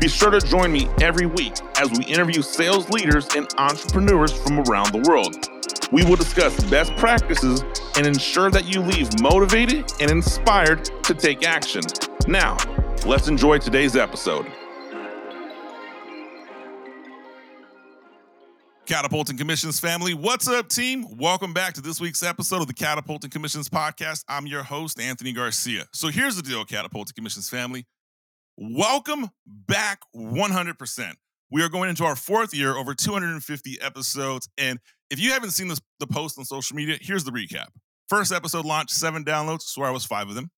Be sure to join me every week as we interview sales leaders and entrepreneurs from around the world. We will discuss best practices and ensure that you leave motivated and inspired to take action. Now, let's enjoy today's episode. Catapulting Commissions family, what's up, team? Welcome back to this week's episode of the Catapulting Commissions podcast. I'm your host, Anthony Garcia. So here's the deal, Catapulting Commissions family. Welcome back 100%. We are going into our fourth year, over 250 episodes. And if you haven't seen this, the post on social media, here's the recap. First episode launched, seven downloads, swear I was five of them.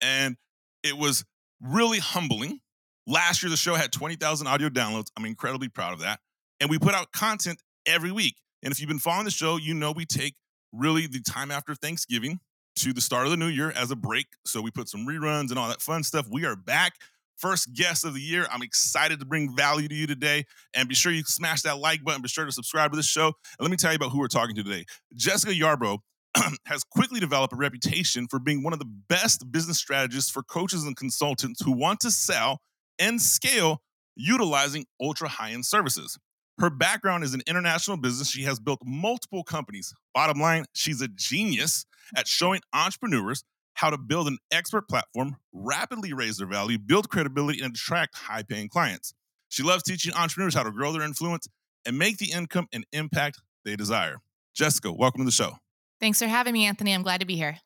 And it was really humbling. Last year, the show had 20,000 audio downloads. I'm incredibly proud of that. And we put out content every week. And if you've been following the show, you know we take really the time after Thanksgiving to the start of the new year as a break. So we put some reruns and all that fun stuff. We are back first guest of the year. I'm excited to bring value to you today. And be sure you smash that like button. Be sure to subscribe to this show. And let me tell you about who we're talking to today. Jessica Yarbrough has quickly developed a reputation for being one of the best business strategists for coaches and consultants who want to sell and scale utilizing ultra high end services. Her background is in international business. She has built multiple companies. Bottom line, she's a genius at showing entrepreneurs how to build an expert platform, rapidly raise their value, build credibility, and attract high paying clients. She loves teaching entrepreneurs how to grow their influence and make the income and impact they desire. Jessica, welcome to the show. Thanks for having me, Anthony. I'm glad to be here.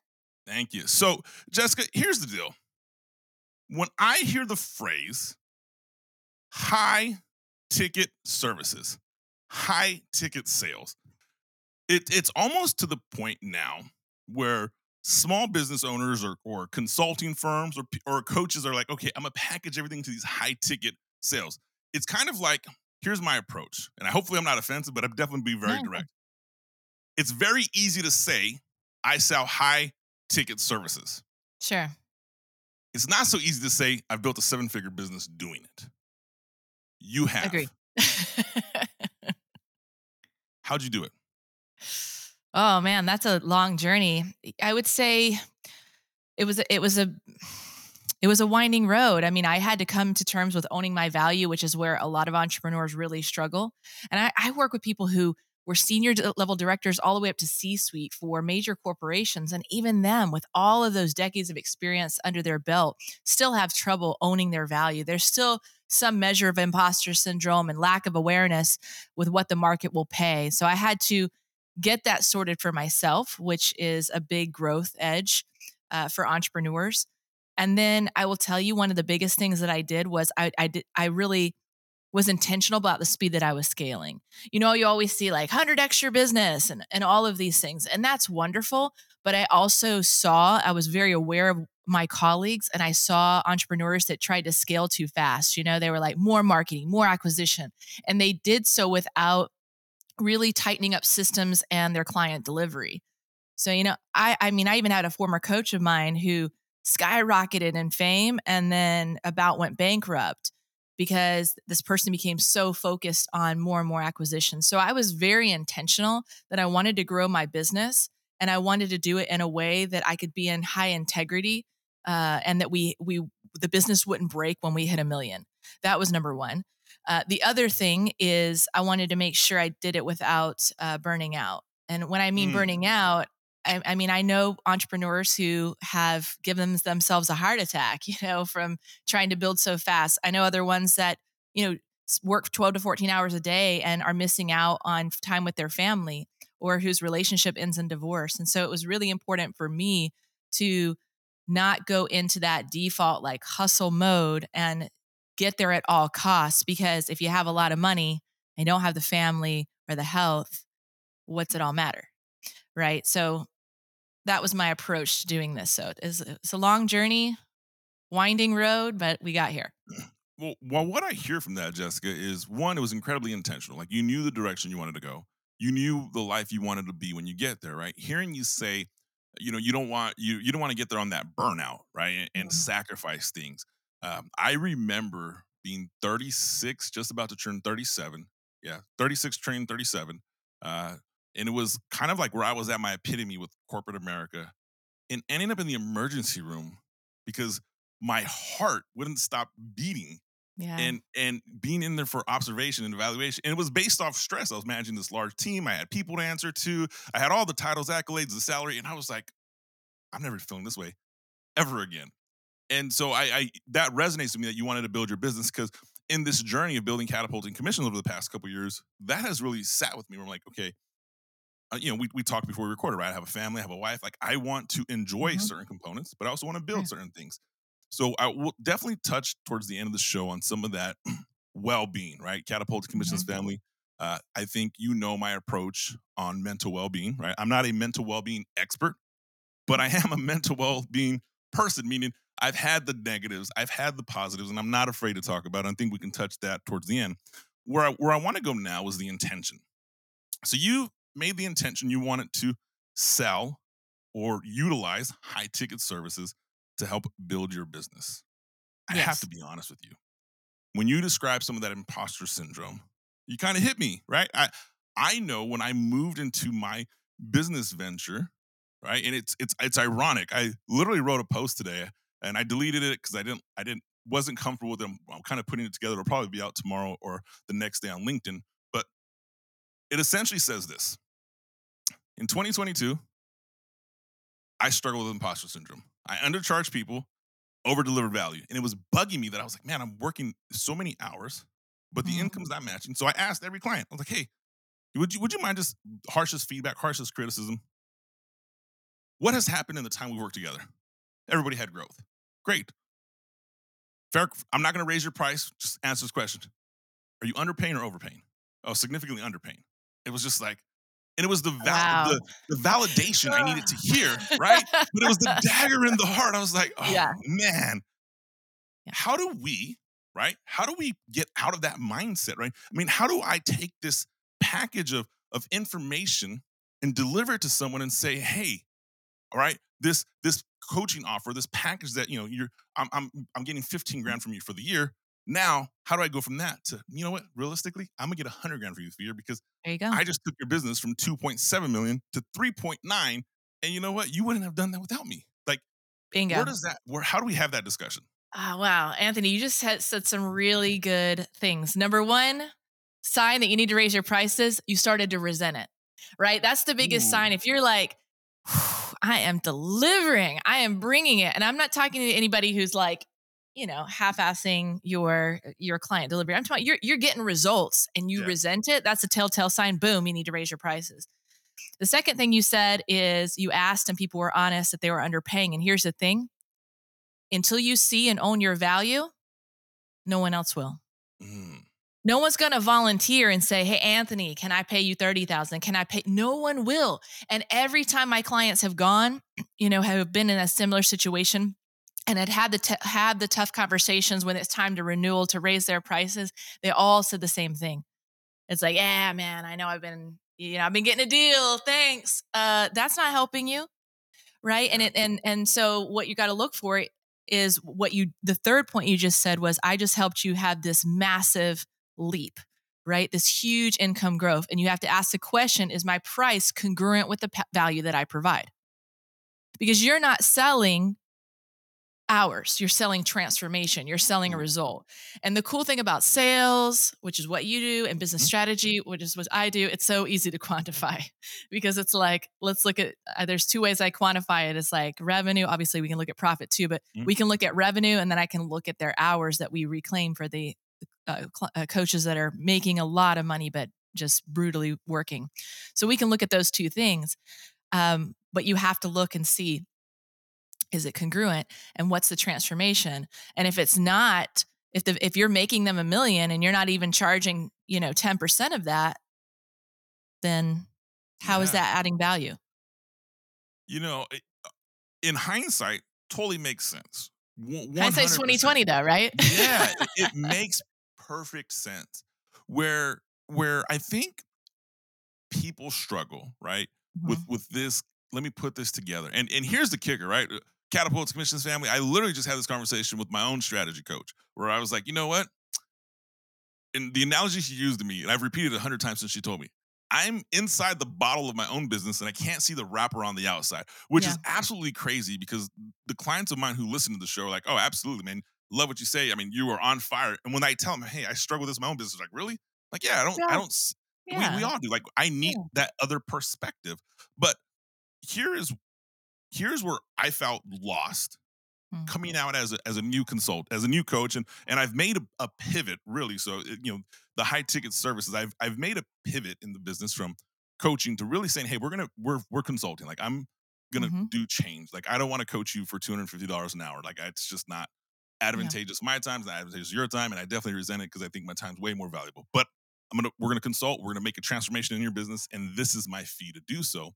Thank you. So, Jessica, here's the deal. When I hear the phrase high ticket services, high ticket sales, it, it's almost to the point now where small business owners or, or consulting firms or, or coaches are like, okay, I'm gonna package everything to these high ticket sales. It's kind of like, here's my approach. And I hopefully I'm not offensive, but I'm definitely be very direct. It's very easy to say, I sell high ticket services. Sure. It's not so easy to say, I've built a seven figure business doing it. You have. Agree. How'd you do it? Oh man, that's a long journey. I would say it was it was a it was a winding road. I mean, I had to come to terms with owning my value, which is where a lot of entrepreneurs really struggle. And I, I work with people who were senior level directors all the way up to C suite for major corporations. And even them, with all of those decades of experience under their belt, still have trouble owning their value. There's still some measure of imposter syndrome and lack of awareness with what the market will pay. So I had to get that sorted for myself, which is a big growth edge uh, for entrepreneurs. And then I will tell you one of the biggest things that I did was I, I did I really was intentional about the speed that I was scaling. You know, you always see like 100x your business and, and all of these things, and that's wonderful. But I also saw, I was very aware of my colleagues, and I saw entrepreneurs that tried to scale too fast. You know, they were like more marketing, more acquisition, and they did so without really tightening up systems and their client delivery. So, you know, I I mean, I even had a former coach of mine who skyrocketed in fame and then about went bankrupt because this person became so focused on more and more acquisitions. So I was very intentional that I wanted to grow my business and I wanted to do it in a way that I could be in high integrity uh, and that we we the business wouldn't break when we hit a million. That was number one. Uh, the other thing is I wanted to make sure I did it without uh, burning out. And when I mean mm. burning out, I, I, mean I know entrepreneurs who have given themselves a heart attack, you know, from trying to build so fast. I know other ones that you know work 12 to 14 hours a day and are missing out on time with their family or whose relationship ends in divorce. And so it was really important for me to not go into that default like hustle mode and get there at all costs because if you have a lot of money and don't have the family or the health, what's it all matter? Right. So that was my approach to doing this. So it's, it's a long journey, winding road, but we got here. Well, well, what I hear from that, Jessica, is one, it was incredibly intentional. Like you knew the direction you wanted to go. You knew the life you wanted to be when you get there, right? Hearing you say, you know, you don't want you you don't want to get there on that burnout, right? And, and Mhm. sacrifice things. Um, I remember being 36, just about to turn 37. Yeah, 36, turning 37. Uh, and it was kind of like where I was at my epitome with corporate America and ending up in the emergency room because my heart wouldn't stop beating Yeah. and and being in there for observation and evaluation and it was based off stress i was managing this large team i had people to answer to i had all the titles accolades the salary and i was like i'm never feeling this way ever again and so i, I that resonates with me that you wanted to build your business because in this journey of building catapulting commissions over the past couple years that has really sat with me where i'm like okay uh, you know, we, we talked before we recorded, right? I have a family, I have a wife. Like, I want to enjoy Mhm. certain components, but I also want to build Yeah. certain things. So I will definitely touch towards the end of the show on some of that well-being, right? Catapult Commissions Mhm. family. Uh, I think you know my approach on mental well-being, right? I'm not a mental well-being expert, but I am a mental well-being person, meaning I've had the negatives, I've had the positives, and I'm not afraid to talk about it. I think we can touch that towards the end. Where I, where I want to go now is the intention. So you made the intention you wanted to sell or utilize high ticket services to help build your business. I have to be honest with you. When you describe some of that imposter syndrome, you kind of hit me, right? I I know when I moved into my business venture, right? And it's it's it's ironic. I literally wrote a post today and I deleted it because I didn't I didn't wasn't comfortable with them. I'm kind of putting it together. It'll probably be out tomorrow or the next day on LinkedIn. But it essentially says this. In 2022, I struggle with imposter syndrome. I undercharge people, over deliver value. And it was bugging me that I was like, man, I'm working so many hours, but the Mhm. income's not matching. So I asked every client, I was like, hey, would you would you mind just harshest feedback, harshest criticism? What has happened in the time we've worked together? Everybody had growth. Great. Fair, I'm not gonna raise your price. Just answer this question. Are you underpaying or overpaying? Oh, significantly underpaying. It was just like, and it was the val- Wow. the, the validation I needed to hear, right? But it was the dagger in the heart. I was like, oh Yeah. man, Yeah. how do we, right? How do we get out of that mindset, right? I mean, how do I take this package of of information and deliver it to someone and say, hey, all right, this this coaching offer, this package that you know you're, I'm I'm I'm getting 15 grand from you for the year. Now, how do I go from that to you know what? Realistically, I'm gonna get 100 grand for you for the year because there you go. I just took your business from 2.7 million to 3.9, and you know what? You wouldn't have done that without me. Like, Bingo. where does that? Where? How do we have that discussion? Ah, wow, Anthony, you just had said some really good things. Number one, sign that you need to raise your prices. You started to resent it, right? That's the biggest Ooh. sign. If you're like, I am delivering, I am bringing it, and I'm not talking to anybody who's like, you know, half-assing your your client delivery. I'm talking you're you're getting results and you Yeah. resent it. That's a telltale sign. Boom, you need to raise your prices. The second thing you said is you asked and people were honest that they were underpaying. And here's the thing until you see and own your value, no one else will. Mm, No one's going to volunteer and say, "Hey Anthony, can I pay you 30,000? Can I pay?" No one will. And every time my clients have gone, you know, have been in a similar situation and had had the t- had the tough conversations when it's time to renewal to raise their prices, they all said the same thing. It's like, "Yeah, man, I know I've been, you know, I've been getting a deal. Thanks." Uh that's not helping you. Right? And it and and so what you got to look for is what you the third point you just said was I just helped you have this massive leap, right? This huge income growth. And you have to ask the question is my price congruent with the pa- value that I provide? Because you're not selling hours, you're selling transformation, you're selling a Mm. result. And the cool thing about sales, which is what you do, and business Mhm. strategy, which is what I do, it's so easy to quantify because it's like, let's look at, uh, there's two ways I quantify it. It's like revenue. Obviously, we can look at profit too, but Mhm. we can look at revenue and then I can look at their hours that we reclaim for the uh, cl- uh, coaches that are making a lot of money, but just brutally working. So we can look at those two things. Um, but you have to look and see is it congruent and what's the transformation and if it's not if the if you're making them a million and you're not even charging you know 10% of that then how is Yeah. that adding value You know, uh, in hindsight, totally makes sense, Hindsight's twenty twenty, though, right? yeah, it, it makes perfect sense. Where where I think people struggle, right, Mhm. with with this. Let me put this together. And and here's the kicker, right? Catapults Commissions family. I literally just had this conversation with my own strategy coach, where I was like, you know what? And the analogy she used to me, and I've repeated it a hundred times since she told me, I'm inside the bottle of my own business and I can't see the wrapper on the outside, which is absolutely crazy because the clients of mine who listen to the show are like, oh, absolutely, man. Love what you say. I mean, you are on fire. And when I tell them, hey, I struggle with this in my own business, like, really? Like, yeah, I don't, I don't, Yeah. we, we all do. Like, I need Yeah. that other perspective. But here is, here's where I felt lost Mhm. coming out as a, as a new consult, as a new coach, and and I've made a, a pivot really. So it- you know, the high ticket services, I've I've made a pivot in the business from coaching to really saying, hey, we're gonna we're we're consulting. Like I'm gonna Mhm. do change. Like I don't want to coach you for two hundred fifty dollars an hour. Like it's just not advantageous. My time, time's not advantageous your time, and I definitely resent it because I think my time's way more valuable. But I'm gonna we're gonna consult. We're gonna make a transformation in your business, and this is my fee to do so.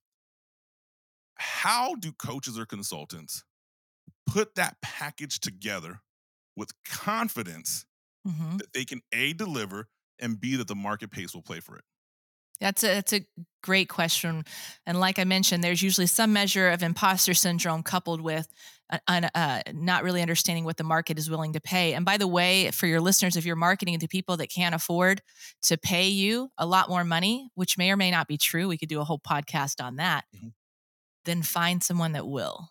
How do coaches or consultants put that package together with confidence Mhm. that they can a deliver and b that the market pace will play for it? That's a that's a great question, and like I mentioned, there's usually some measure of imposter syndrome coupled with uh, uh, not really understanding what the market is willing to pay. And by the way, for your listeners, if you're marketing to people that can't afford to pay you a lot more money, which may or may not be true, we could do a whole podcast on that. Mhm. Then find someone that will.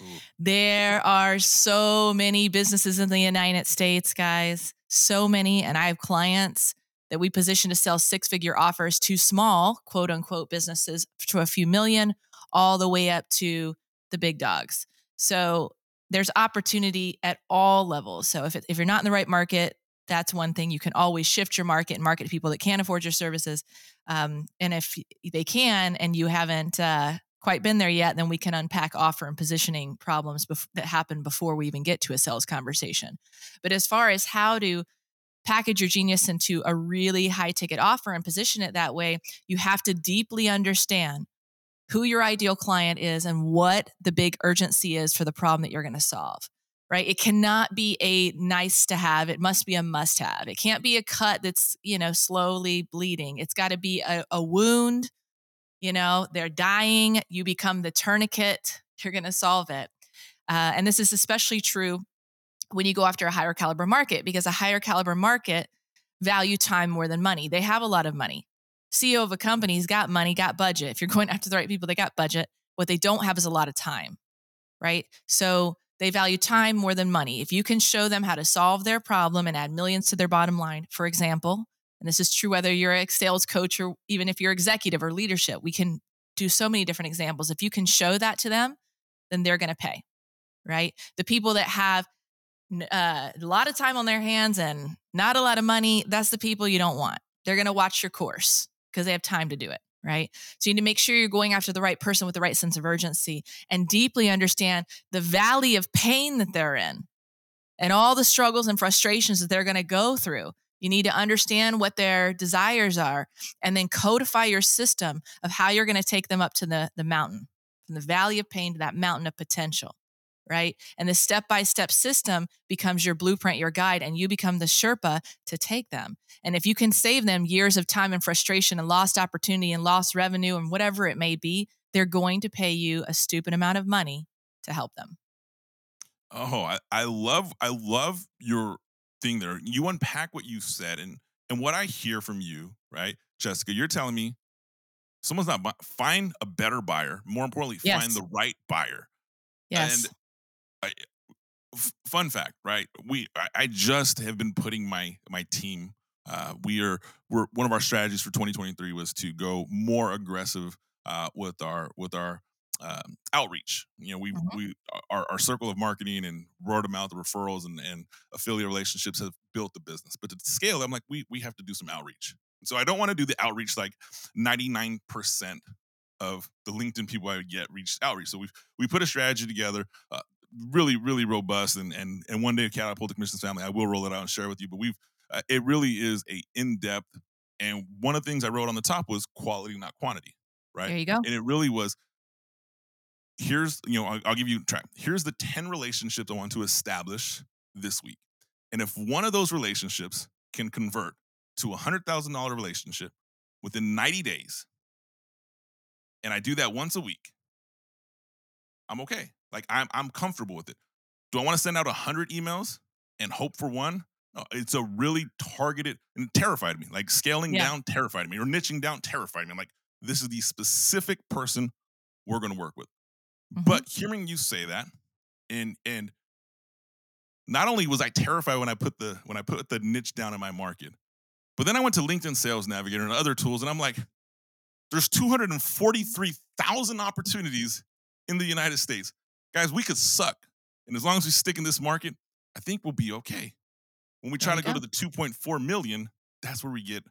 Ooh. There are so many businesses in the United States, guys. So many. And I have clients that we position to sell six figure offers to small, quote unquote, businesses to a few million, all the way up to the big dogs. So there's opportunity at all levels. So if, it, if you're not in the right market, that's one thing. You can always shift your market and market to people that can't afford your services. Um, and if they can and you haven't uh, quite been there yet, then we can unpack offer and positioning problems bef- that happen before we even get to a sales conversation. But as far as how to package your genius into a really high ticket offer and position it that way, you have to deeply understand who your ideal client is and what the big urgency is for the problem that you're going to solve. Right? It cannot be a nice to have. It must be a must have. It can't be a cut that's, you know, slowly bleeding. It's got to be a, a wound. You know, they're dying. You become the tourniquet. You're going to solve it. Uh, and this is especially true when you go after a higher caliber market because a higher caliber market value time more than money. They have a lot of money. CEO of a company's got money, got budget. If you're going after the right people, they got budget. What they don't have is a lot of time, right? So they value time more than money. If you can show them how to solve their problem and add millions to their bottom line, for example, and this is true whether you're a sales coach or even if you're executive or leadership, we can do so many different examples. If you can show that to them, then they're going to pay, right? The people that have uh, a lot of time on their hands and not a lot of money, that's the people you don't want. They're going to watch your course because they have time to do it, right? So you need to make sure you're going after the right person with the right sense of urgency and deeply understand the valley of pain that they're in and all the struggles and frustrations that they're going to go through. You need to understand what their desires are and then codify your system of how you're going to take them up to the, the mountain, from the valley of pain to that mountain of potential right? And the step by step system becomes your blueprint, your guide, and you become the Sherpa to take them. And if you can save them years of time and frustration and lost opportunity and lost revenue and whatever it may be, they're going to pay you a stupid amount of money to help them. Oh, I, I love I love your thing there. You unpack what you said and and what I hear from you, right, Jessica? You're telling me someone's not bu- find a better buyer. More importantly, find the right buyer. Yes. And I, f- fun fact, right? We I, I just have been putting my my team. Uh, we are we're one of our strategies for 2023 was to go more aggressive uh, with our with our um, outreach. You know, we Mhm. we our, our circle of marketing and word of mouth referrals and, and affiliate relationships have built the business. But to scale, I'm like we we have to do some outreach. So I don't want to do the outreach like 99 percent of the LinkedIn people I would get reached outreach. So we we put a strategy together, uh, really really robust, and and and one day catapult the commissions family. I will roll it out and share with you. But we've uh, it really is a in depth. And one of the things I wrote on the top was quality, not quantity, right? there you go. And it really was here's you know I'll, I'll give you track. Here's the ten relationships I want to establish this week, and if one of those relationships can convert to a hundred thousand dollar relationship within ninety days, and I do that once a week, I'm okay. Like I'm I'm comfortable with it. Do I want to send out a hundred emails and hope for one? No, it's a really targeted and terrified me. Like scaling Yeah. down terrified me, or niching down terrified me. I'm like, this is the specific person we're going to work with. Mhm. But hearing you say that, and and not only was I terrified when I put the when I put the niche down in my market, but then I went to LinkedIn Sales Navigator and other tools, and I'm like, there's 243,000 opportunities in the United States. Guys, we could suck. And as long as we stick in this market, I think we'll be okay. When we try to you go to the 2.4 million, that's where we get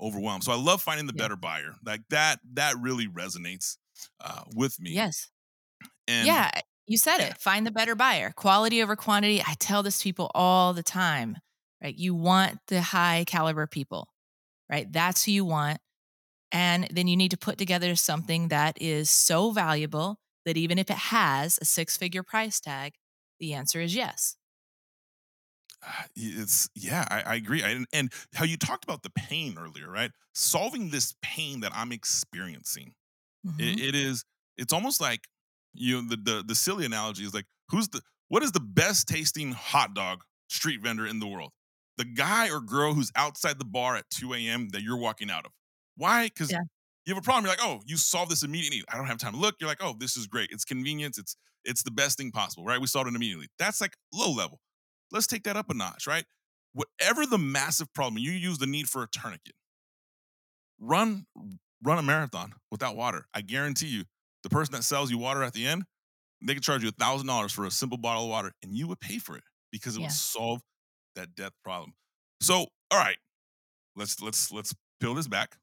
overwhelmed. So I love finding the Yeah. better buyer. Like that, that really resonates uh, with me. yes. And yeah, you said yeah. it. Find the better buyer. Quality over quantity. I tell this to people all the time, right? You want the high caliber people, right? That's who you want. And then you need to put together something that is so valuable that even if it has a six figure price tag, the answer is yes. uh, it's yeah I, I agree and, and how you talked about the pain earlier right solving this pain that i'm experiencing Mhm. it, it is it's almost like you know the, the the silly analogy is like who's the what is the best tasting hot dog street vendor in the world the guy or girl who's outside the bar at 2 a.m that you're walking out of why because Yeah. You have a problem you're like oh you solve this immediately. I don't have time to look. You're like oh this is great. It's convenience. It's it's the best thing possible right? We solved it immediately. That's like low level. Let's take that up a notch right? Whatever the massive problem you use the need for a tourniquet. Run run a marathon without water. I guarantee you the person that sells you water at the end they could charge you a thousand dollars for a simple bottle of water and you would pay for it because it Yeah. would solve that death problem. So all right. Let's let's let's peel this back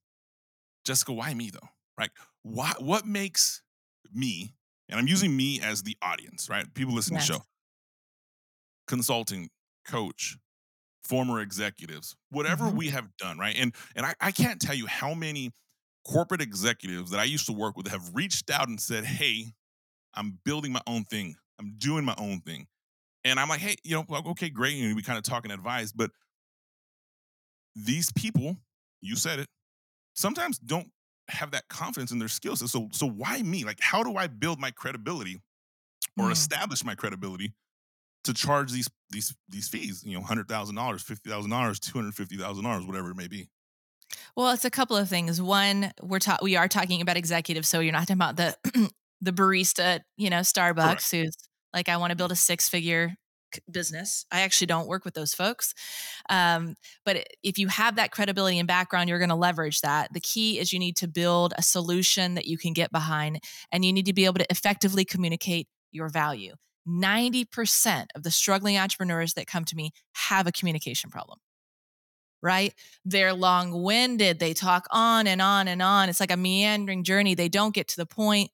jessica why me though? Right? Why what makes me and i'm using me as the audience right? People listening Yes. to the show. Consulting coach former executives whatever Mhm. we have done right? And and I, I can't tell you how many corporate executives that i used to work with have reached out and said hey i'm building my own thing. I'm doing my own thing. And i'm like hey you know like, okay great and we kind of talk and advise but these people you said it sometimes don't have that confidence in their skills so so why me like how do i build my credibility or Mm. establish my credibility to charge these these these fees you know $100000 $50000 $250000 whatever it may be Well, it's a couple of things. One, we're ta- we are talking about executives, so you're not talking about the the barista, you know, Starbucks, who's like, I want to build a six figure business. I actually don't work with those folks, um, but if you have that credibility and background, you're going to leverage that. The key is you need to build a solution that you can get behind, and you need to be able to effectively communicate your value. 90% of the struggling entrepreneurs that come to me have a communication problem right? They're long winded. They talk on and on and on. It's like a meandering journey. They don't get to the point.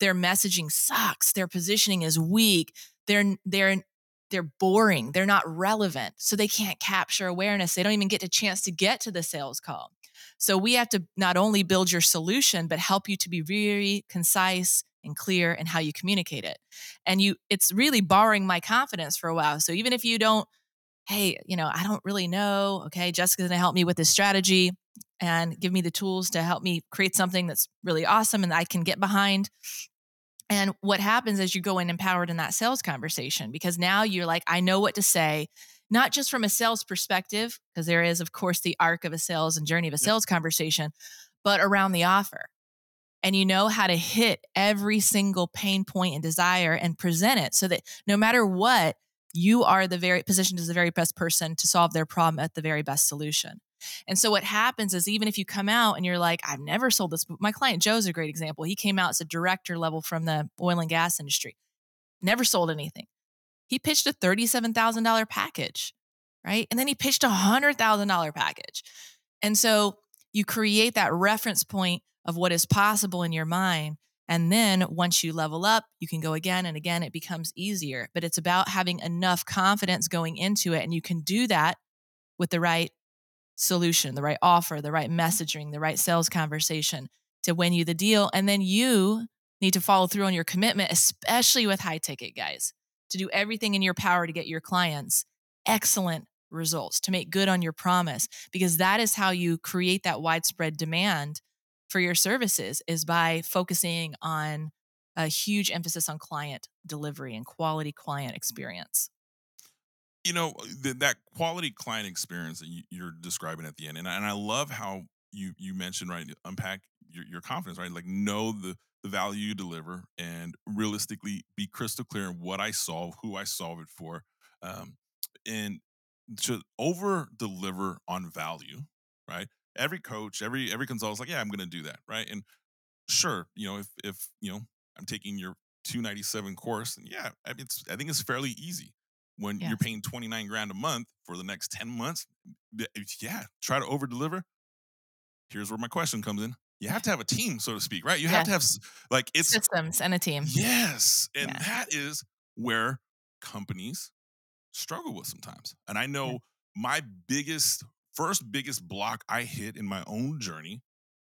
Their messaging sucks. Their positioning is weak. They're they're they're boring. They're not relevant. So they can't capture awareness. They don't even get a chance to get to the sales call. So we have to not only build your solution, but help you to be very concise and clear in how you communicate it. And you it's really borrowing my confidence for a while. So even if you don't hey, you know, I don't really know. Okay, Jessica's to help me with this strategy and give me the tools to help me create something that's really awesome and I can get behind. And what happens is you go in empowered in that sales conversation because now you're like, I know what to say, not just from a sales perspective, because there is, of course, the arc of a sales and journey of a sales conversation, but around the offer. And you know how to hit every single pain point and desire and present it so that no matter what, you are the very positioned as the very best person to solve their problem at the very best solution. And so what happens is even if you come out and you're like, I've never sold this. My client Joe's a great example. He came out as a director level from the oil and gas industry, never sold anything. He pitched a $37,000 package, right? And then he pitched a $100,000 package. And so you create that reference point of what is possible in your mind. And then once you level up, you can go again and again. It becomes easier. But it's about having enough confidence going into it. And you can do that with the right solution, the right offer, the right messaging, the right sales conversation to win you the deal. And then you need to follow through on your commitment, especially with high ticket guys, to do everything in your power to get your clients excellent results, to make good on your promise, because that is how you create that widespread demand for your services is by focusing on a huge emphasis on client delivery and quality client experience. You know, th- that quality client experience that you, are describing at the end. And, and I love how you you mentioned, right, unpack your, your confidence, right? Like know the the value you deliver and realistically be crystal clear in what I solve, who I solve it for. Um, and to over deliver on value, right? Every coach, every every consultant's like, yeah, I'm going to do that, right? And sure, you know, if if you know, I'm taking your 297 course, and yeah, I it's I think it's fairly easy when yes. you're paying 29 grand a month for the next 10 months. Yeah, try to over deliver. Here's where my question comes in. You have to have a team, so to speak, right? You have to have like it's systems and a team. Yes, and yeah. that is where companies struggle with sometimes. And I know yeah. my biggest, first biggest block I hit in my own journey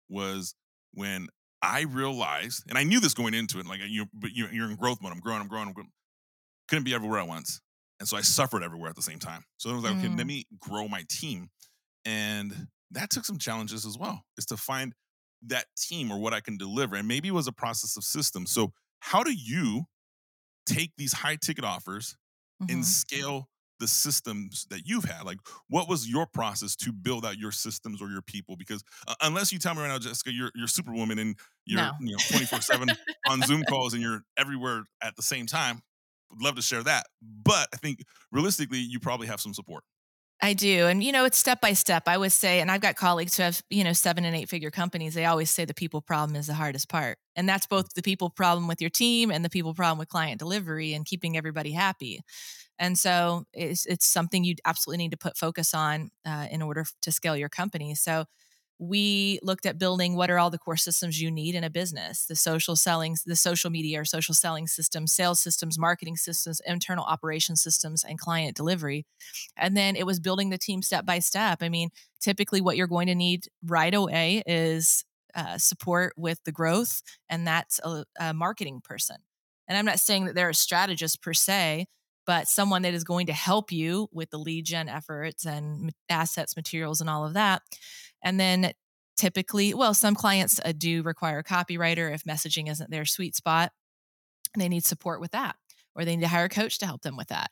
was when I realized, and I knew this going into it, like you, but you're, you're in growth mode. I'm growing, I'm growing, I'm growing. Couldn't be everywhere at once, and so I suffered everywhere at the same time. So it was like, mm. okay, let mm. me grow my team, and that took some challenges as well. Is to find that team or what I can deliver, and maybe it was a process of systems. So how do you take these high ticket offers mm-hmm. and scale the systems that you've had like what was your process to build out your systems or your people because uh, unless you tell me right now jessica you're, you're superwoman and you're no. you know 24 7 on zoom calls and you're everywhere at the same time would love to share that but i think realistically you probably have some support I do. And, you know, it's step by step. I would say, and I've got colleagues who have, you know, seven and eight figure companies. They always say the people problem is the hardest part. And that's both the people problem with your team and the people problem with client delivery and keeping everybody happy. And so it's, it's something you absolutely need to put focus on uh, in order to scale your company. So we looked at building what are all the core systems you need in a business the social selling the social media or social selling systems sales systems marketing systems internal operation systems and client delivery. And then it was building the team step by step. I mean typically what you're going to need right away is uh, support with the growth and that's a, a marketing person. And i'm not saying that they're a strategist per se but someone that is going to help you with the lead gen efforts and assets materials and all of that and then typically, well, some clients uh, do require a copywriter if messaging isn't their sweet spot. They need support with that, or they need to hire a coach to help them with that.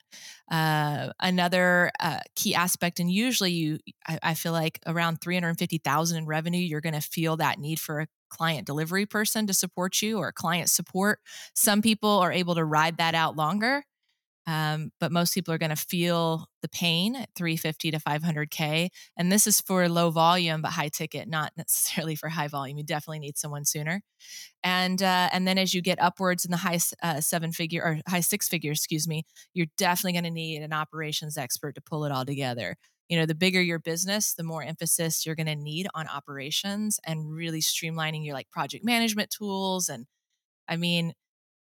Uh, another uh, key aspect, and usually you, I, I feel like around 350,000 in revenue, you're going to feel that need for a client delivery person to support you or client support. Some people are able to ride that out longer um, but most people are going to feel the pain at 350 to 500k and this is for low volume but high ticket not necessarily for high volume you definitely need someone sooner. And uh, and then as you get upwards in the high uh, seven figure or high six figure, excuse me you're definitely going to need an operations expert to pull it all together. You know the bigger your business the more emphasis you're going to need on operations and really streamlining your like project management tools and i mean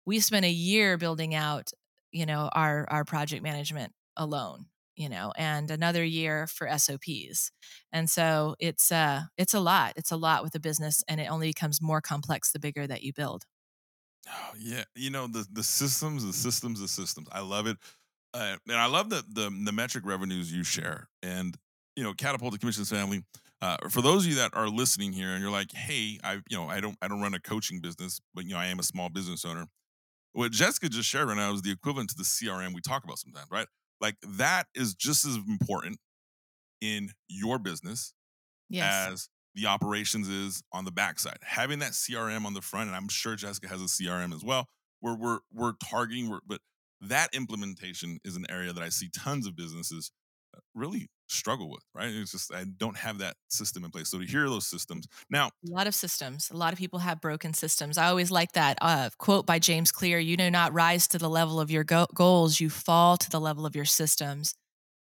we spent a year building out you know our our project management alone you know and another year for sops and so it's uh it's a lot it's a lot with a business and it only becomes more complex the bigger that you build. Oh yeah you know the the systems the systems the systems i love it uh, and i love the, the the metric revenues you share and you know catapult the commissions family uh, for those of you that are listening here and you're like hey i you know i don't i don't run a coaching business but you know i am a small business owner what Jessica just shared right now is the equivalent to the CRM we talk about sometimes, right? Like that is just as important in your business yes. as the operations is on the backside. Having that CRM on the front, and I'm sure Jessica has a CRM as well, where we're we're targeting, we're, but that implementation is an area that I see tons of businesses really struggle with, right? It's just I don't have that system in place. So to hear those systems now, a lot of systems, a lot of people have broken systems. I always like that uh, quote by James Clear: "You do not rise to the level of your go- goals; you fall to the level of your systems."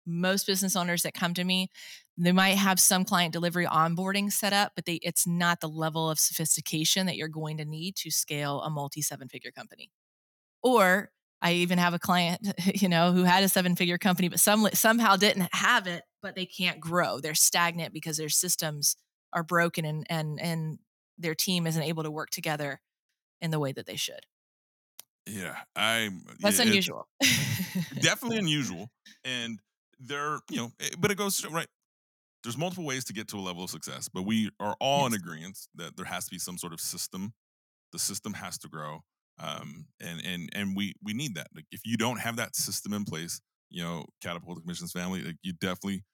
Most business owners that come to me, they might have some client delivery onboarding set up, but they it's not the level of sophistication that you're going to need to scale a multi seven figure company. Or I even have a client, you know, who had a seven figure company, but some somehow didn't have it, but they can't grow. They're stagnant because their systems are broken and and and their team isn't able to work together in the way that they should. Yeah, I'm. That's it- unusual. definitely unusual, and there, you know, eh, but it goes right. There's multiple ways to get to a level of success, but we are all in agreement that there has to be some sort of system. The system has to grow, um, and and and we we need that. Like if you don't have that system in place, you know, catapult the commissions family, like you definitely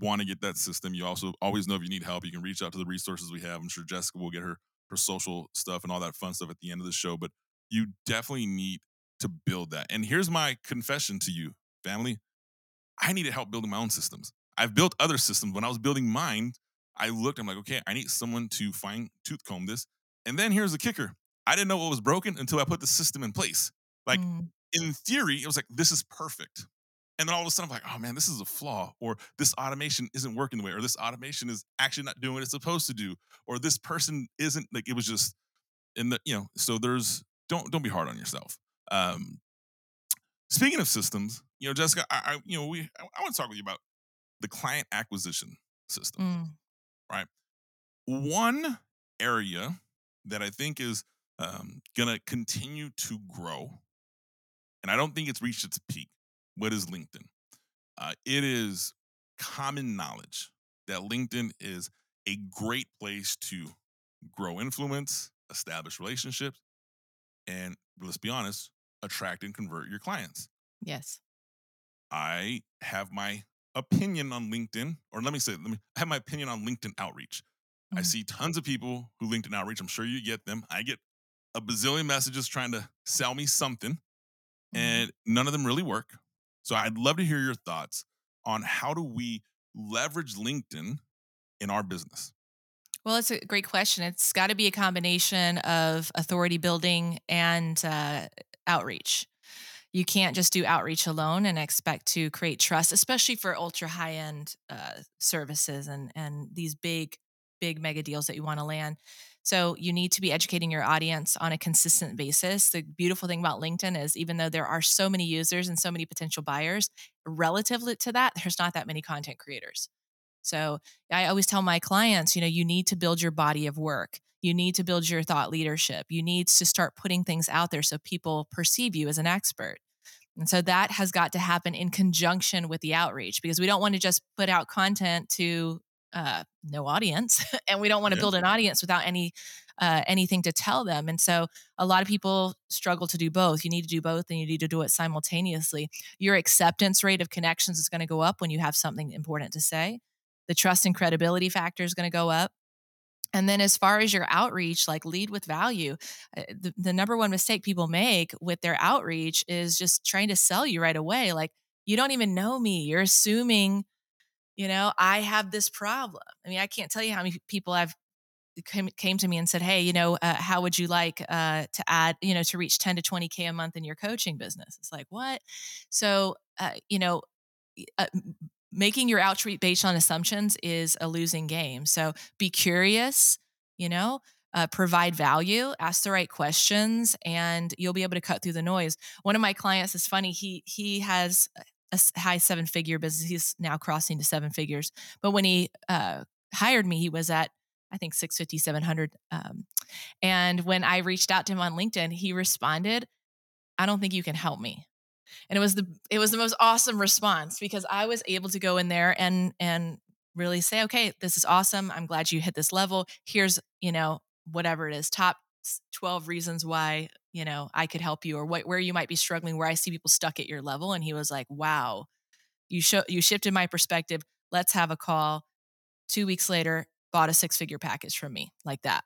want to get that system. You also always know if you need help, you can reach out to the resources we have. I'm sure Jessica will get her her social stuff and all that fun stuff at the end of the show, but you definitely need to build that. And here's my confession to you, family. I needed help building my own systems. I've built other systems. When I was building mine, I looked, I'm like, okay, I need someone to fine tooth comb this. And then here's the kicker. I didn't know what was broken until I put the system in place. Like Mm, in theory, it was like, this is perfect. And then all of a sudden, I'm like, oh man, this is a flaw, or this automation isn't working the way, or this automation is actually not doing what it's supposed to do, or this person isn't like it was just in the, you know, so there's don't don't be hard on yourself. Um speaking of systems, you know, Jessica, I, I you know, we I, I want to talk with you about the client acquisition system mm, one area that I think is um, going to continue to grow, and I don't think it's reached its peak. What is LinkedIn? Uh, it is common knowledge that LinkedIn is a great place to grow influence, establish relationships, and let's be honest, attract and convert your clients. yes. I have my opinion on LinkedIn, or let me say, let me I have my opinion on LinkedIn outreach. I Mhm. see tons of people who LinkedIn outreach. I'm sure you get them. I get a bazillion messages trying to sell me something, Mhm. and none of them really work. So I'd love to hear your thoughts on how do we leverage LinkedIn in our business. Well, it's a great question. It's got to be a combination of authority building and uh, outreach. You can't just do outreach alone and expect to create trust, especially for ultra high end uh, services and and these big, big mega deals that you want to land. So you need to be educating your audience on a consistent basis. The beautiful thing about LinkedIn is even though there are so many users and so many potential buyers, relative to that, there's not that many content creators. So I always tell my clients, you know, you need to build your body of work. You need to build your thought leadership. You need to start putting things out there so people perceive you as an expert. And so that has got to happen in conjunction with the outreach because we don't want to just put out content to uh, no audience, and we don't want to Yeah. build an audience without any uh, anything to tell them. And so a lot of people struggle to do both. You need to do both, and you need to do it simultaneously. Your acceptance rate of connections is going to go up when you have something important to say the trust and credibility factor is going to go up. And then, as far as your outreach, like lead with value, uh, the, the number one mistake people make with their outreach is just trying to sell you right away. Like, you don't even know me. You're assuming, you know, I have this problem. I mean, I can't tell you how many people I've came, came to me and said, Hey, you know, uh, how would you like uh, to add, you know, to reach 10 to 20K a month in your coaching business? It's like, what? So, uh, you know, uh, making your outreach based on assumptions is a losing game. So be curious, you know, uh, provide value, ask the right questions, and you'll be able to cut through the noise. One of my clients is funny. He he has a high seven figure business. He's now crossing to seven figures. But when he uh, hired me, he was at I think 650, 700. Um, and when I reached out to him on LinkedIn, he responded, I don't think you can help me and it was the it was the most awesome response because I was able to go in there and and really say, okay, this is awesome. I'm glad you hit this level. Here's you know whatever it is, top twelve reasons why you know I could help you or what where you might be struggling, where I see people stuck at your level. And he was like, wow, you show you shifted my perspective. Let's have a call. Two weeks later, bought a six figure package from me like that.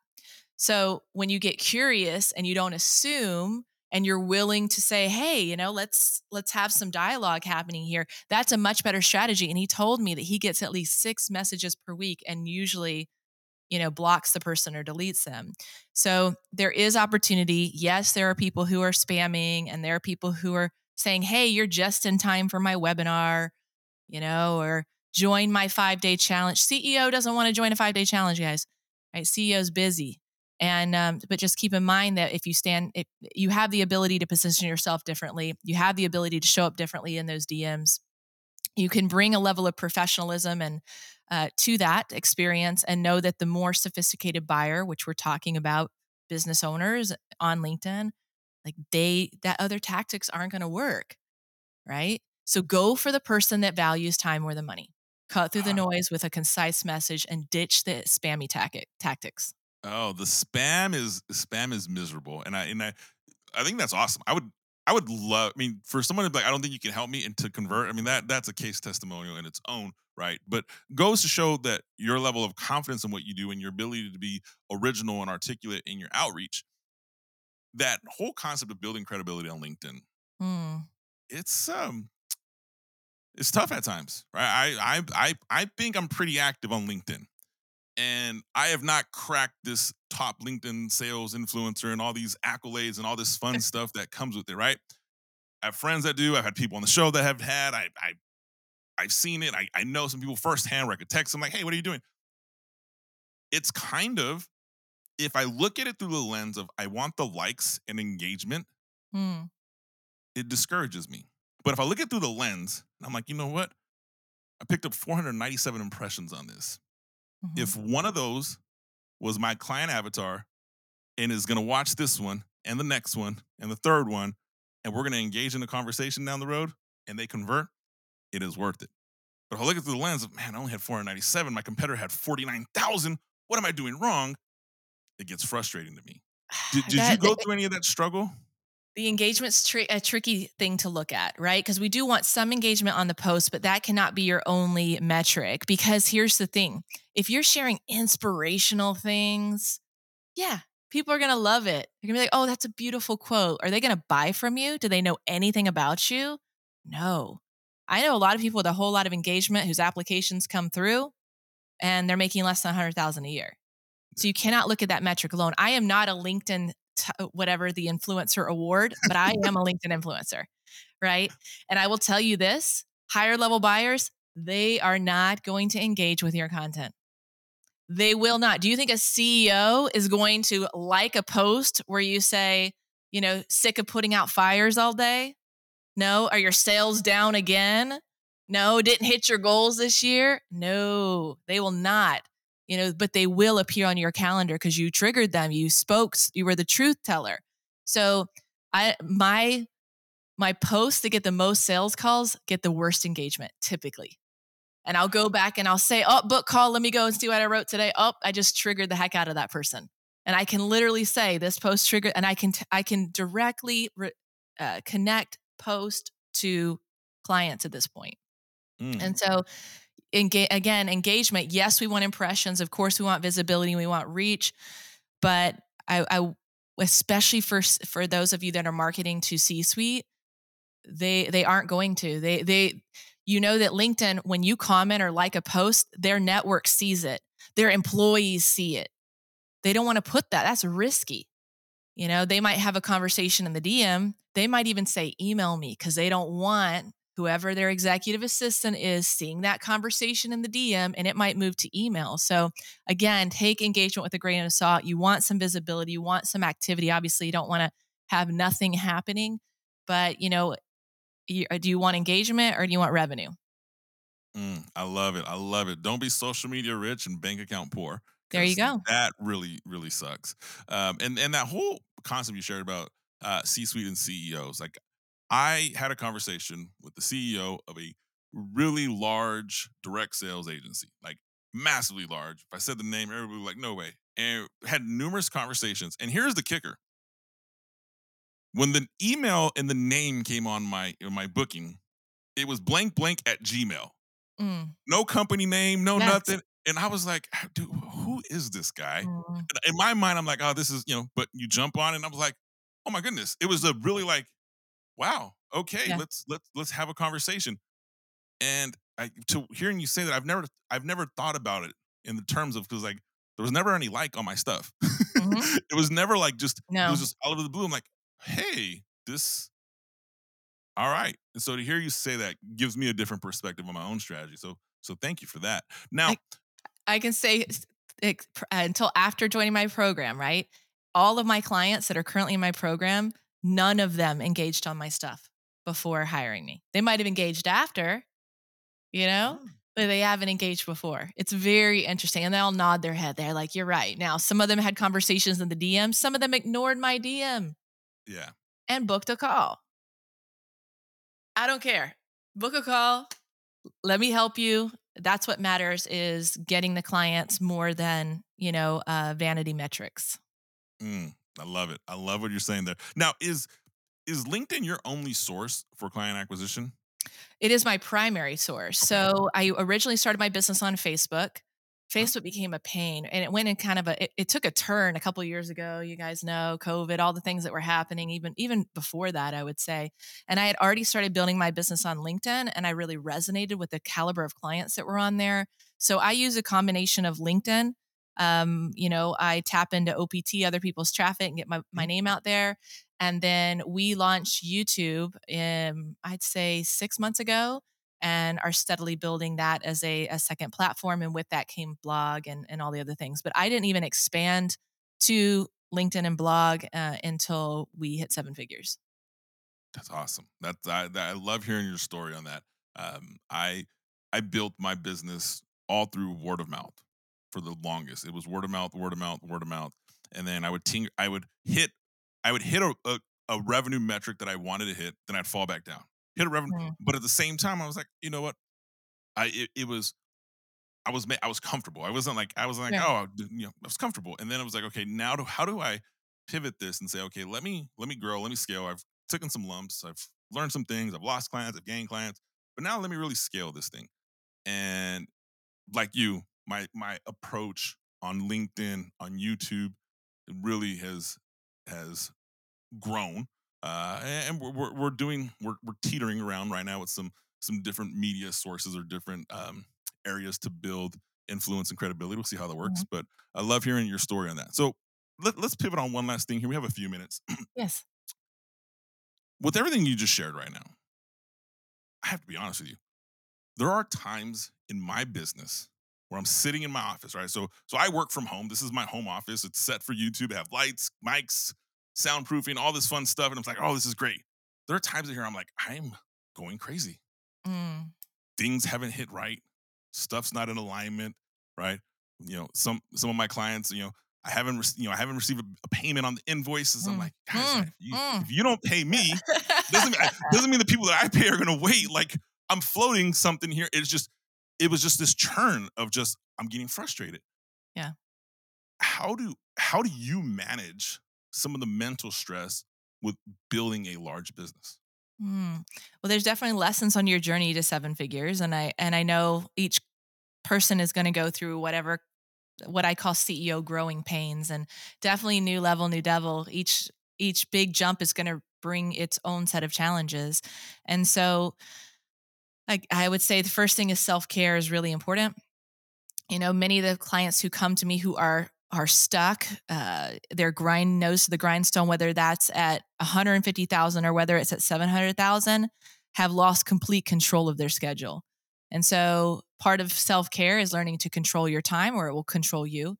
So when you get curious and you don't assume and you're willing to say, "Hey, you know, let's let's have some dialogue happening here." That's a much better strategy and he told me that he gets at least 6 messages per week and usually you know blocks the person or deletes them. So there is opportunity. Yes, there are people who are spamming and there are people who are saying, "Hey, you're just in time for my webinar," you know, or join my 5-day challenge. CEO doesn't want to join a 5-day challenge, guys. Right? CEO's busy and um, but just keep in mind that if you stand if you have the ability to position yourself differently you have the ability to show up differently in those dms you can bring a level of professionalism and uh, to that experience and know that the more sophisticated buyer which we're talking about business owners on LinkedIn, like they that other tactics aren't going to work, right? So go for the person that values time more than money. Cut through the noise with a concise message and ditch the spammy tactic, tactics. Oh, the spam is spam is miserable, and I and I, I think that's awesome. I would I would love. I mean, for someone to be like, I don't think you can help me and to convert. I mean, that that's a case testimonial in its own right. But goes to show that your level of confidence in what you do and your ability to be original and articulate in your outreach. That whole concept of building credibility on LinkedIn, Hmm. it's um, it's tough at times, right? I I I I think I'm pretty active on LinkedIn and I have not cracked this top LinkedIn sales influencer and all these accolades and all this fun stuff that comes with it, right? I have friends that do. I've had people on the show that have had. I, I I've seen it. I, I know some people firsthand where I could text them like, "Hey, what are you doing?" It's kind of if I look at it through the lens of I want the likes and engagement, Hmm. it discourages me. But if I look at it through the lens, I'm like, you know what? I picked up 497 impressions on this. If one of those was my client avatar and is going to watch this one and the next one and the third one and we're going to engage in a conversation down the road and they convert it is worth it. But if i look at through the lens of man i only had 497 my competitor had 49000 what am i doing wrong? It gets frustrating to me. Did, did you go through any of that struggle the engagement's a tricky thing to look at, right? Because we do want some engagement on the post, but that cannot be your only metric. Because here's the thing if you're sharing inspirational things, yeah, people are going to love it. They're going to be like, oh, that's a beautiful quote. Are they going to buy from you? Do they know anything about you? No. I know a lot of people with a whole lot of engagement whose applications come through and they're making less than 100,000 a year. So you cannot look at that metric alone. I am not a LinkedIn t- uh, whatever the influencer award, but I am a LinkedIn influencer, right? And I will tell you this, higher level buyers, they are not going to engage with your content. They will not. Do you think a CEO is going to like a post where you say, you know, sick of putting out fires all day? No. Are your sales down again? No. Didn't hit your goals this year? No, they will not. You know, but they will appear on your calendar because you triggered them. You spoke. You were the truth teller. So, I my my posts that get the most sales calls get the worst engagement typically. And I'll go back and I'll say, "Oh, book call. Let me go and see what I wrote today. Oh, I just triggered the heck out of that person." And I can literally say this post triggered, and I can t- I can directly re- uh, connect post to clients at this point. Mm. And so, enga- again, engagement. Yes, we want impressions. Of course, we want visibility. We want reach. But I, I especially for for those of you that are marketing to C-suite, they they aren't going to. They they you know that LinkedIn, when you comment or like a post, their network sees it. Their employees see it. They don't want to put that. That's risky. You know, they might have a conversation in the DM. They might even say, email me because they don't want whoever their executive assistant is seeing that conversation in the DM and it might move to email. So, again, take engagement with a grain of salt. You want some visibility, you want some activity. Obviously, you don't want to have nothing happening, but you know, you, uh, do you want engagement or do you want revenue? Mm, I love it. I love it. Don't be social media rich and bank account poor. There you go. That really, really sucks. Um, and and that whole concept you shared about uh, C-suite and CEOs, like I had a conversation with the CEO of a really large direct sales agency, like massively large. If I said the name, everybody was like, "No way!" And had numerous conversations. And here's the kicker: when the email and the name came on my my booking, it was blank blank at Gmail Mm, no company name, no Yes. nothing. And I was like, dude, who is this guy? mm, In my mind, I'm like, oh, this is, you know, but you jump on it and I was like, oh my goodness. It was a really like, wow, okay, Yeah. let's let's let's have a conversation. And I to hearing you say that, I've never I've never thought about it in the terms of because like there was never any like on my stuff. Mhm. it was never like just it No. was just all over the blue. I'm like, hey, this all right. And so to hear you say that gives me a different perspective on my own strategy. So so thank you for that. Now, I- I can say s- ex- pr- uh, until after joining my program, right? All of my clients that are currently in my program, none of them engaged on my stuff before hiring me. They might have engaged after, you know, but they haven't engaged before. It's very interesting. And they all nod their head. They're like, you're right. Now, some of them had conversations in the DM, some of them ignored my DM. Yeah. And booked a call. I don't care. Book a call. Let me help you. That's what matters is getting the clients more than, you know, uh, vanity metrics. Mm, I love it. I love what you're saying there. Now, is is LinkedIn your only source for client acquisition? It is my primary source. So I originally started my business on Facebook. Uh-huh. Facebook became a pain and it went in kind of a it, it took a turn a couple years ago. You guys know COVID, all the things that were happening even even before that, I would say. And I had already started building my business on LinkedIn and I really resonated with the caliber of clients that were on there. So I use a combination of LinkedIn um, you know, I tap into OPT, other people's traffic, and get my, my mm-hmm. name out there. And then we launched YouTube in, I'd say, six months ago and are steadily building that as a, a second platform. And with that came blog and, and all the other things. But I didn't even expand to LinkedIn and blog uh, until we hit seven figures. That's awesome. That's I, I love hearing your story on that. Um, I I built my business all through word of mouth for the longest. It was word of mouth, word of mouth, word of mouth, and then I would ting- I would hit I would hit a, a, a revenue metric that I wanted to hit, then I'd fall back down. Hit a revenue, mm. but at the same time, I was like, you know what? I it, it was I was I was comfortable. I wasn't like I was like, yeah. oh, you know, I was comfortable. And then I was like, okay, now do, how do I pivot this and say, okay, let me let me grow, let me scale. I've taken some lumps, I've learned some things, I've lost clients, I've gained clients, but now let me really scale this thing. And like you, my my approach on LinkedIn, on YouTube, really has has grown. Uh, and we're, we're doing we're, we're teetering around right now with some some different media sources or different um, areas to build influence and credibility. We'll see how that works. Mm-hmm. But I love hearing your story on that. So let, let's pivot on one last thing here. We have a few minutes. yes. With everything you just shared right now, I have to be honest with you. There are times in my business where I'm sitting in my office, right? So so I work from home. This is my home office. It's set for YouTube. I have lights, mics, soundproofing, all this fun stuff. And I'm like, oh, this is great. There are times in here I'm like, I'm going crazy. Mm. Things haven't hit right. Stuff's not in alignment, right? You know, some some of my clients, you know, I haven't, re- you know, I haven't received a, a payment on the invoices. Mm. I'm like, guys, mm. if, you, mm. if, you, don't pay me, doesn't doesn't mean the people that I pay are gonna wait. Like I'm floating something here. It's just it was just this churn of just I'm getting frustrated. Yeah. How do how do you manage some of the mental stress with building a large business? Mm. Well, there's definitely lessons on your journey to seven figures, and I and I know each person is going to go through whatever what I call CEO growing pains, and definitely new level, new devil. Each each big jump is going to bring its own set of challenges, and so like I would say the first thing is self-care is really important. You know, many of the clients who come to me who are are stuck, uh, their grind nose to the grindstone, whether that's at 150,000 or whether it's at 700,000, have lost complete control of their schedule. And so part of self care is learning to control your time or it will control you.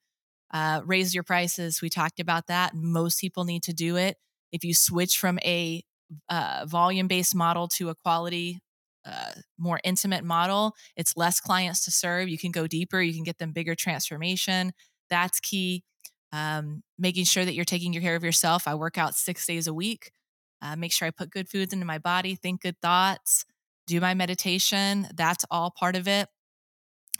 Uh, raise your prices. We talked about that. Most people need to do it. If you switch from a uh, volume based model to a quality uh, more intimate model. It's less clients to serve. You can go deeper. You can get them bigger transformation. That's key. Um, making sure that you're taking care of yourself. I work out six days a week. Uh, make sure I put good foods into my body, think good thoughts, do my meditation. That's all part of it.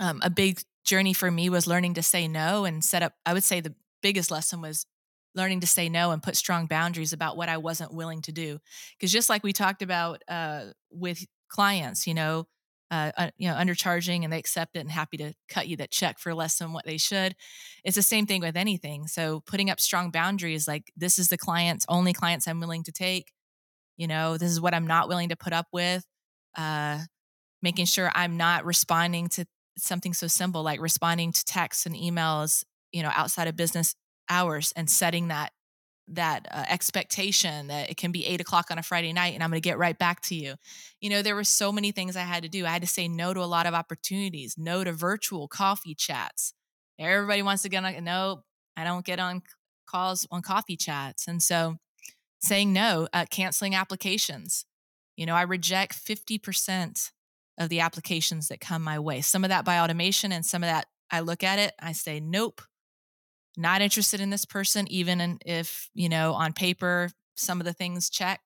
Um, a big journey for me was learning to say no and set up. I would say the biggest lesson was learning to say no and put strong boundaries about what I wasn't willing to do. Because just like we talked about uh, with clients, you know, uh, you know, undercharging and they accept it and happy to cut you that check for less than what they should. It's the same thing with anything. So putting up strong boundaries, like this is the clients, only clients I'm willing to take. You know, this is what I'm not willing to put up with. Uh, making sure I'm not responding to something so simple like responding to texts and emails, you know, outside of business hours and setting that that uh, expectation that it can be eight o'clock on a Friday night and I'm going to get right back to you. You know, there were so many things I had to do. I had to say no to a lot of opportunities, no to virtual coffee chats. Everybody wants to get on, no, I don't get on calls on coffee chats. And so saying no, uh, canceling applications. You know, I reject 50% of the applications that come my way. Some of that by automation, and some of that I look at it, I say, nope, not interested in this person, even if, you know, on paper, some of the things check.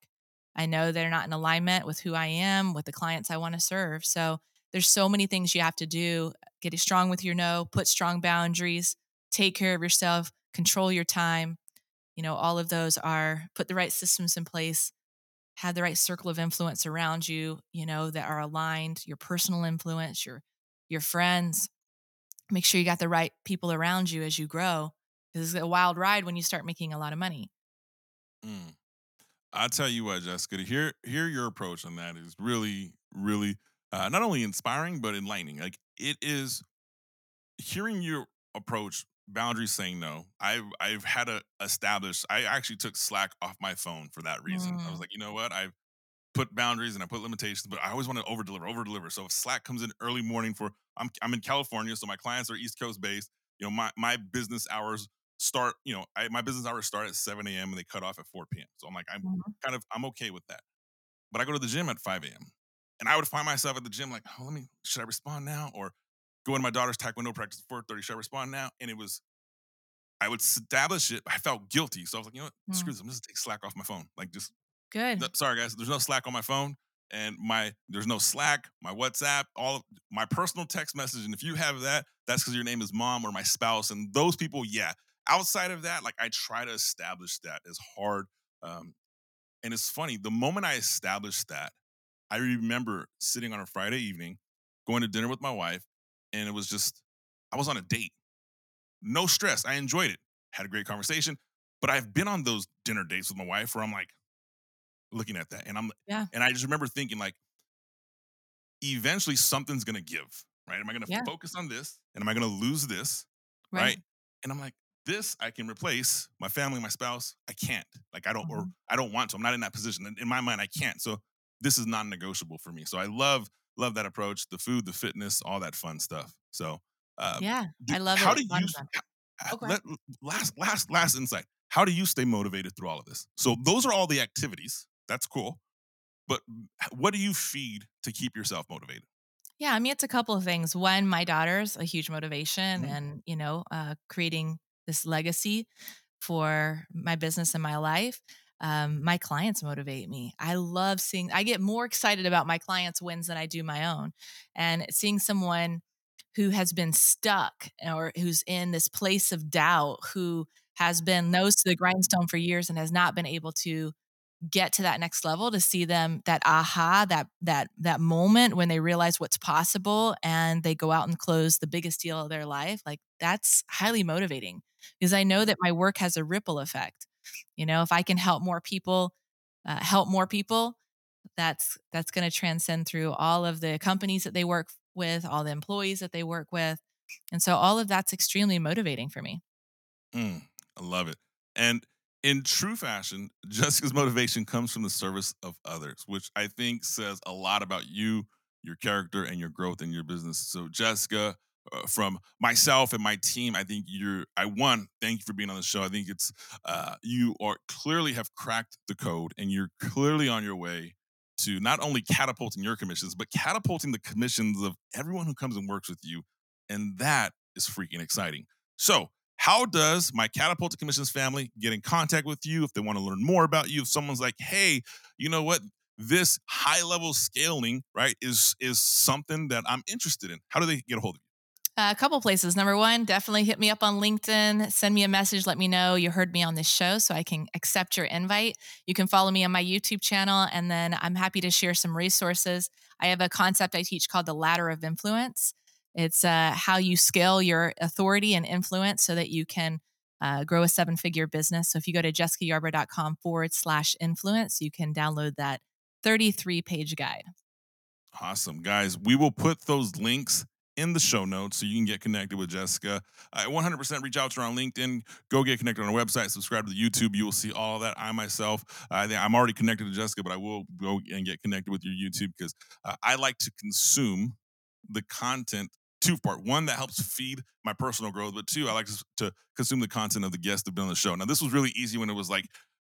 I know they're not in alignment with who I am, with the clients I want to serve. So there's so many things you have to do. Get strong with your no, put strong boundaries, take care of yourself, control your time. You know, all of those are put the right systems in place, have the right circle of influence around you, you know, that are aligned, your personal influence, your your friends. Make sure you got the right people around you as you grow. This is a wild ride when you start making a lot of money. Mm. I'll tell you what, Jessica, to hear hear your approach on that is really, really uh, not only inspiring but enlightening. Like it is hearing your approach, boundaries saying no. I've I've had to establish. I actually took Slack off my phone for that reason. I was Mm. like, you know what, I've put boundaries and I put limitations, but I always want to over deliver, over deliver. So if Slack comes in early morning for I'm I'm in California, so my clients are East Coast based. You know, my my business hours start. You know, I, my business hours start at 7 a.m. and they cut off at 4 p.m. So I'm like, I'm Mhm. kind of I'm okay with that. But I go to the gym at 5 a.m. and I would find myself at the gym like, oh, let me should I respond now or go into my daughter's taekwondo practice at 4:30? Should I respond now? And it was I would establish it. I felt guilty, so I was like, you know what? Screw Mm. this. I'm just gonna take Slack off my phone. Like just Good. no, sorry guys, there's no Slack on my phone, and my there's no Slack, my WhatsApp, all of my personal text message. And if you have that, that's because your name is mom or my spouse, and those people, yeah. Outside of that, like I try to establish that as hard. Um, and it's funny, the moment I established that, I remember sitting on a Friday evening, going to dinner with my wife, and it was just I was on a date. No stress. I enjoyed it. Had a great conversation. But I've been on those dinner dates with my wife where I'm like looking at that. And I'm Yeah. and I just remember thinking like eventually something's gonna give, right? Am I gonna Yeah. focus on this? And am I gonna lose this? Right. And I'm like, this I can replace my family, my spouse. I can't. Like I don't or Mhm. I don't want to. I'm not in that position. In- In my mind, I can't. So this is non-negotiable for me. So I love love that approach, the food, the fitness, all that fun stuff. So um, Yeah. do- I love how it. do you fun. h- h- Oh, go let, last last last insight how do you stay motivated through all of this so those are all the activities that's cool but what do you feed to keep yourself motivated Yeah, I mean, it's a couple of things. One, my daughter's a huge motivation, Mhm. and you know, uh, creating this legacy for my business and my life. Um, my clients motivate me. I love seeing. I get more excited about my clients' wins than I do my own, and seeing someone who has been stuck or who's in this place of doubt, who has been nose to the grindstone for years and has not been able to get to that next level to see them that aha that that that moment when they realize what's possible and they go out and close the biggest deal of their life like that's highly motivating because i know that my work has a ripple effect you know if i can help more people uh, help more people that's that's going to transcend through all of the companies that they work with all the employees that they work with and so all of that's extremely motivating for me. Mm, i love it and in true fashion jessica's motivation comes from the service of others which i think says a lot about you your character and your growth in your business so jessica uh, from myself and my team i think you're i one thank you for being on the show i think it's uh, you are clearly have cracked the code and you're clearly on your way to not only catapulting your commissions but catapulting the commissions of everyone who comes and works with you and that is freaking exciting. So how does my catapult commissions family get in contact with you if they want to learn more about you? If someone's like hey you know what? This high level scaling right is is something that i'm interested in. How do they get a hold of you a couple places. Number one, definitely hit me up on LinkedIn. Send me a message. Let me know you heard me on this show so I can accept your invite. You can follow me on my YouTube channel, and then I'm happy to share some resources. I have a concept I teach called the ladder of influence. It's uh, how you scale your authority and influence so that you can uh, grow a seven figure business. So if you go to jessicayarbrough.com forward slash influence, you can download that 33 page guide. Awesome. Guys, we will put those links in the show notes so you can get connected with Jessica. I 100% reach out to her on LinkedIn. Go get connected on our website. Subscribe to the YouTube. You will see all of that. I myself, think I'm already connected to Jessica, but I will go and get connected with your YouTube because uh, I like to consume the content two part one that helps feed my personal growth but two i like to, to consume the content of the guests that have been on the show now this was really easy when it was like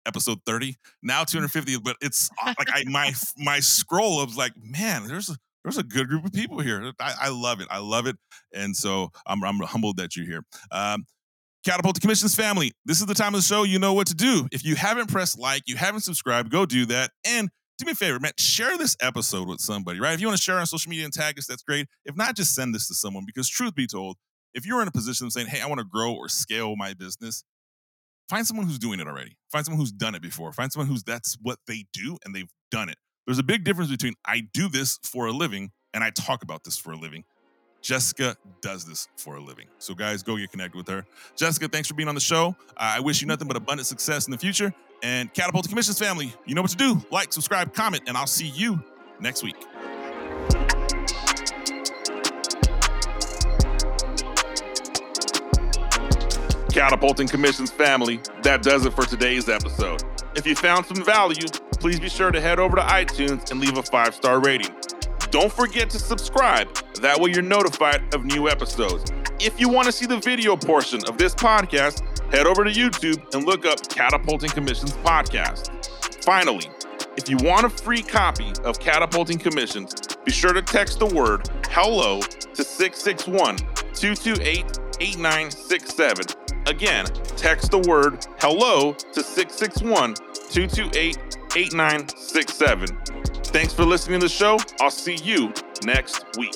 episode 30 now 250 but it's uh, like i my my scroll of like man there's there's a good group of people here. I, I love it. I love it. And so I'm, I'm humbled that you're here. Um, Catapult the Commissions family, this is the time of the show. You know what to do. If you haven't pressed like, you haven't subscribed, go do that. And do me a favor, man, share this episode with somebody, right? If you want to share on social media and tag us, that's great. If not, just send this to someone because, truth be told, if you're in a position of saying, hey, I want to grow or scale my business, find someone who's doing it already. Find someone who's done it before. Find someone who's that's what they do and they've done it. There's a big difference between I do this for a living and I talk about this for a living. Jessica does this for a living. So, guys, go get connected with her. Jessica, thanks for being on the show. I wish you nothing but abundant success in the future. And Catapult Commissions family, you know what to do. Like, subscribe, comment, and I'll see you next week. Catapulting Commissions family, that does it for today's episode. If you found some value, please be sure to head over to iTunes and leave a five star rating. Don't forget to subscribe, that way you're notified of new episodes. If you want to see the video portion of this podcast, head over to YouTube and look up Catapulting Commissions Podcast. Finally, if you want a free copy of Catapulting Commissions, be sure to text the word HELLO to 661 228 8967. Again, text the word HELLO to 661 228 8967. Thanks for listening to the show. I'll see you next week.